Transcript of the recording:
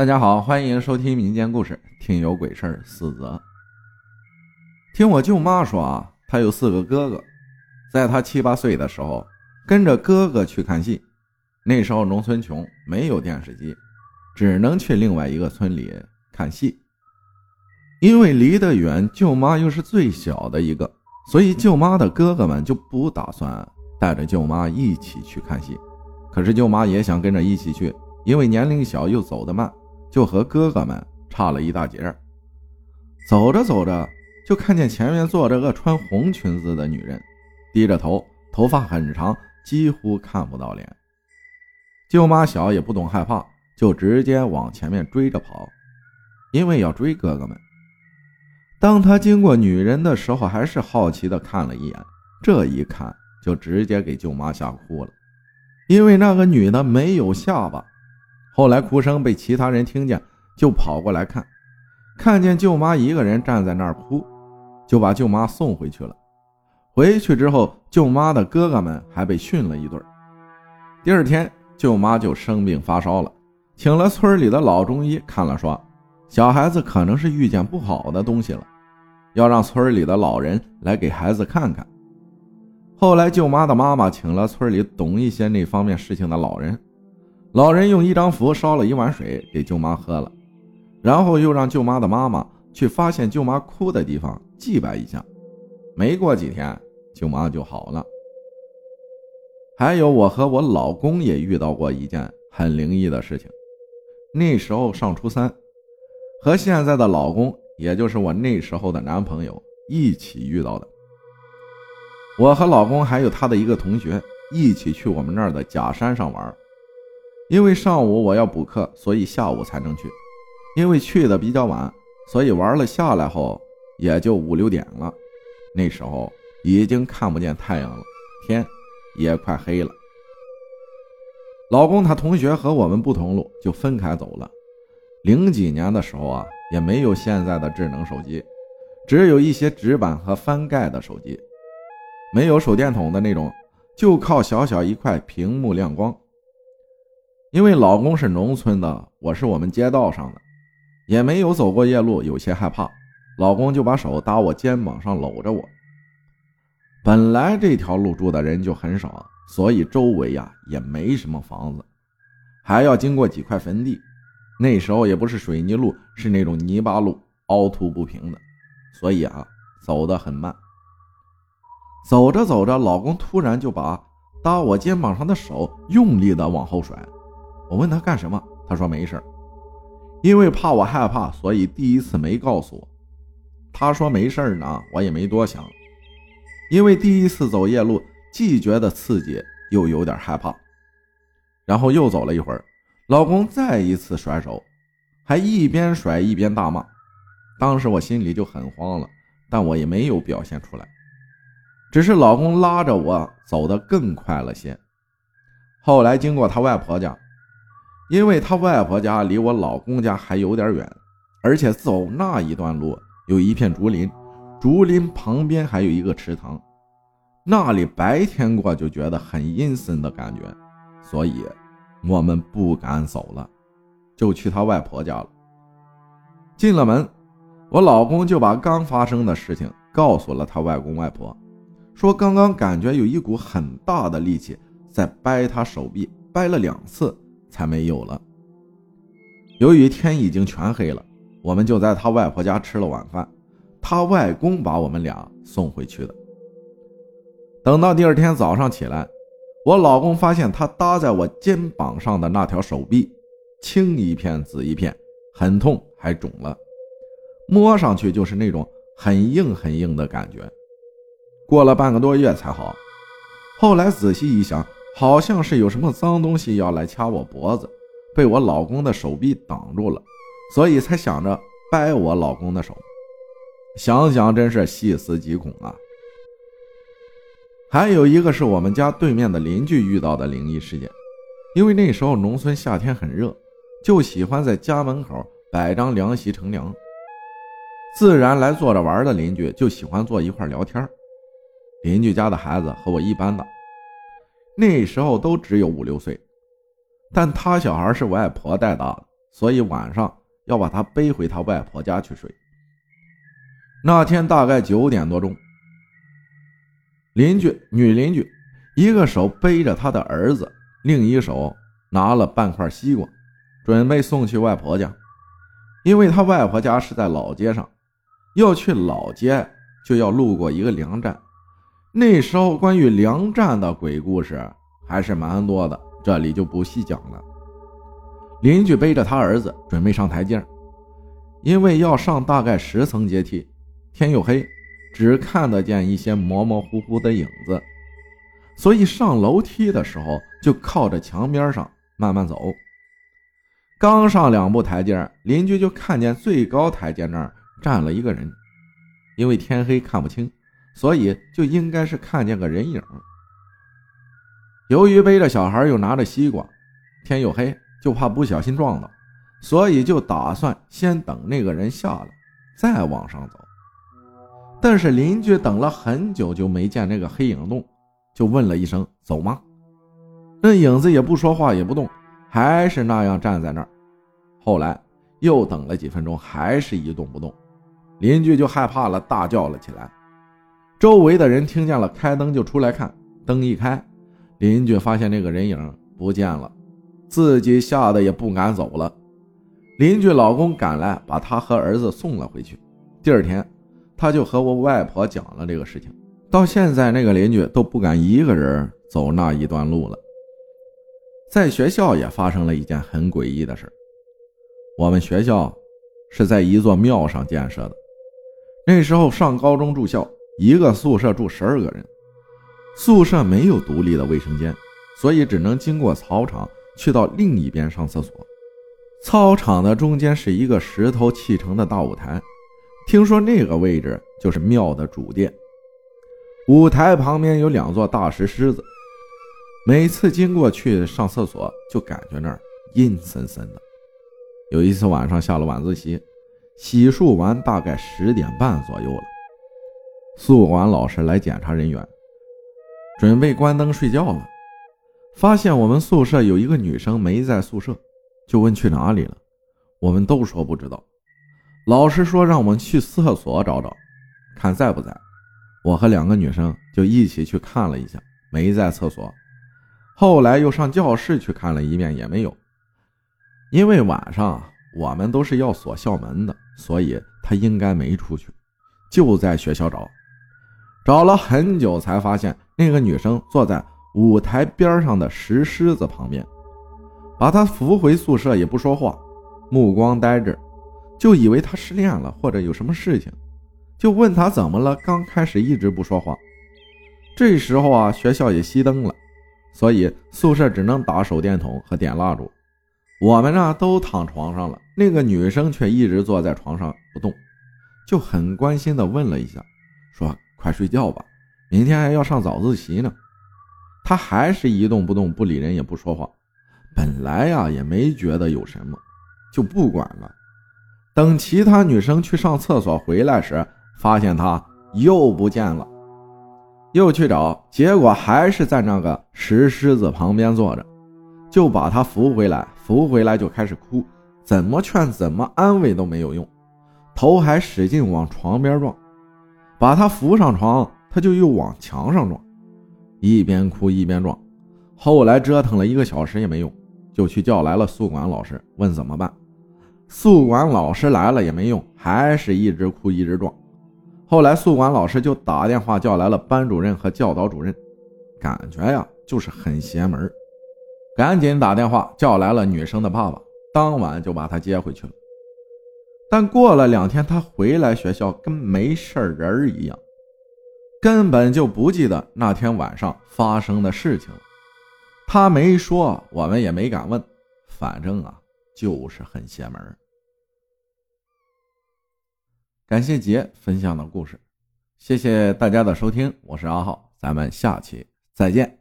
大家好，欢迎收听民间故事《听有鬼事儿》四则。听我舅妈说啊，她有四个哥哥，在她七八岁的时候，跟着哥哥去看戏。那时候农村穷，没有电视机，只能去另外一个村里看戏。因为离得远，舅妈又是最小的一个，所以舅妈的哥哥们就不打算带着舅妈一起去看戏。可是舅妈也想跟着一起去，因为年龄小又走得慢。就和哥哥们差了一大截走着走着，就看见前面坐着个穿红裙子的女人，低着头，头发很长，几乎看不到脸。舅妈小也不懂害怕，就直接往前面追着跑，因为要追哥哥们。当他经过女人的时候，还是好奇的看了一眼，这一看就直接给舅妈吓哭了，因为那个女的没有下巴。后来哭声被其他人听见，就跑过来看，看见舅妈一个人站在那儿哭，就把舅妈送回去了。回去之后，舅妈的哥哥们还被训了一顿。第二天，舅妈就生病发烧了，请了村里的老中医看了，说小孩子可能是遇见不好的东西了，要让村里的老人来给孩子看看。后来，舅妈的妈妈请了村里懂一些那方面事情的老人。老人用一张符烧了一碗水给舅妈喝了，然后又让舅妈的妈妈去发现舅妈哭的地方祭拜一下。没过几天，舅妈就好了。还有，我和我老公也遇到过一件很灵异的事情。那时候上初三，和现在的老公，也就是我那时候的男朋友一起遇到的。我和老公还有他的一个同学一起去我们那儿的假山上玩。因为上午我要补课，所以下午才能去。因为去的比较晚，所以玩了下来后也就五六点了。那时候已经看不见太阳了，天也快黑了。老公他同学和我们不同路，就分开走了。零几年的时候啊，也没有现在的智能手机，只有一些纸板和翻盖的手机，没有手电筒的那种，就靠小小一块屏幕亮光。因为老公是农村的，我是我们街道上的，也没有走过夜路，有些害怕。老公就把手搭我肩膀上搂着我。本来这条路住的人就很少，所以周围呀也没什么房子，还要经过几块坟地。那时候也不是水泥路，是那种泥巴路，凹凸不平的，所以啊走得很慢。走着走着，老公突然就把搭我肩膀上的手用力的往后甩。我问他干什么，他说没事因为怕我害怕，所以第一次没告诉我。他说没事呢，我也没多想，因为第一次走夜路，既觉得刺激，又有点害怕。然后又走了一会儿，老公再一次甩手，还一边甩一边大骂。当时我心里就很慌了，但我也没有表现出来，只是老公拉着我走得更快了些。后来经过他外婆家。因为他外婆家离我老公家还有点远，而且走那一段路有一片竹林，竹林旁边还有一个池塘，那里白天过就觉得很阴森的感觉，所以我们不敢走了，就去他外婆家了。进了门，我老公就把刚发生的事情告诉了他外公外婆，说刚刚感觉有一股很大的力气在掰他手臂，掰了两次。才没有了。由于天已经全黑了，我们就在他外婆家吃了晚饭。他外公把我们俩送回去的。等到第二天早上起来，我老公发现他搭在我肩膀上的那条手臂，青一片紫一片，很痛，还肿了，摸上去就是那种很硬很硬的感觉。过了半个多月才好。后来仔细一想。好像是有什么脏东西要来掐我脖子，被我老公的手臂挡住了，所以才想着掰我老公的手。想想真是细思极恐啊！还有一个是我们家对面的邻居遇到的灵异事件，因为那时候农村夏天很热，就喜欢在家门口摆张凉席乘凉，自然来坐着玩的邻居就喜欢坐一块聊天。邻居家的孩子和我一般大。那时候都只有五六岁，但他小孩是我外婆带大的，所以晚上要把他背回他外婆家去睡。那天大概九点多钟，邻居女邻居一个手背着她的儿子，另一手拿了半块西瓜，准备送去外婆家，因为他外婆家是在老街上，要去老街就要路过一个粮站。那时候关于粮站的鬼故事还是蛮多的，这里就不细讲了。邻居背着他儿子准备上台阶，因为要上大概十层阶梯。天又黑，只看得见一些模模糊糊的影子，所以上楼梯的时候就靠着墙边上慢慢走。刚上两步台阶，邻居就看见最高台阶那儿站了一个人。因为天黑看不清，所以就应该是看见个人影。由于背着小孩又拿着西瓜，天又黑，就怕不小心撞到，所以就打算先等那个人下来，再往上走。但是邻居等了很久就没见那个黑影动，就问了一声：“走吗？”那影子也不说话也不动，还是那样站在那儿。后来又等了几分钟，还是一动不动，邻居就害怕了，大叫了起来。周围的人听见了，开灯就出来看。灯一开，邻居发现那个人影不见了，自己吓得也不敢走了。邻居老公赶来，把他和儿子送了回去。第二天。他就和我外婆讲了这个事情，到现在那个邻居都不敢一个人走那一段路了。在学校也发生了一件很诡异的事我们学校是在一座庙上建设的，那时候上高中住校，一个宿舍住十二个人，宿舍没有独立的卫生间，所以只能经过操场去到另一边上厕所。操场的中间是一个石头砌成的大舞台。听说那个位置就是庙的主殿，舞台旁边有两座大石狮子。每次经过去上厕所，就感觉那儿阴森森的。有一次晚上下了晚自习，洗漱完大概十点半左右了，宿管老师来检查人员，准备关灯睡觉了，发现我们宿舍有一个女生没在宿舍，就问去哪里了，我们都说不知道。老师说让我们去厕所找找，看在不在。我和两个女生就一起去看了一下，没在厕所。后来又上教室去看了一遍，也没有。因为晚上我们都是要锁校门的，所以她应该没出去，就在学校找。找了很久才发现，那个女生坐在舞台边上的石狮子旁边，把她扶回宿舍也不说话，目光呆滞。就以为他失恋了，或者有什么事情，就问他怎么了。刚开始一直不说话，这时候啊，学校也熄灯了，所以宿舍只能打手电筒和点蜡烛。我们呢都躺床上了，那个女生却一直坐在床上不动，就很关心的问了一下，：“快睡觉吧，明天还要上早自习呢。”她还是一动不动，不理人也不说话。本来呀也没觉得有什么，就不管了。等其他女生去上厕所回来时，发现她又不见了，又去找，结果还是在那个石狮子旁边坐着，就把她扶回来，扶回来就开始哭，怎么劝怎么安慰都没有用，头还使劲往床边撞，把他扶上床，他就又往墙上撞，一边哭一边撞，后来折腾了一个小时也没用，就去叫来了宿管老师，问怎么办。宿管老师来了也没用，还是一直哭一直撞。后来宿管老师就打电话叫来了班主任和教导主任，感觉呀就是很邪门，赶紧打电话叫来了女生的爸爸，当晚就把她接回去了。但过了两天，他回来学校跟没事人一样，根本就不记得那天晚上发生的事情了。他没说，我们也没敢问，反正啊。就是很邪门。感谢杰分享的故事，谢谢大家的收听，我是阿浩，咱们下期再见。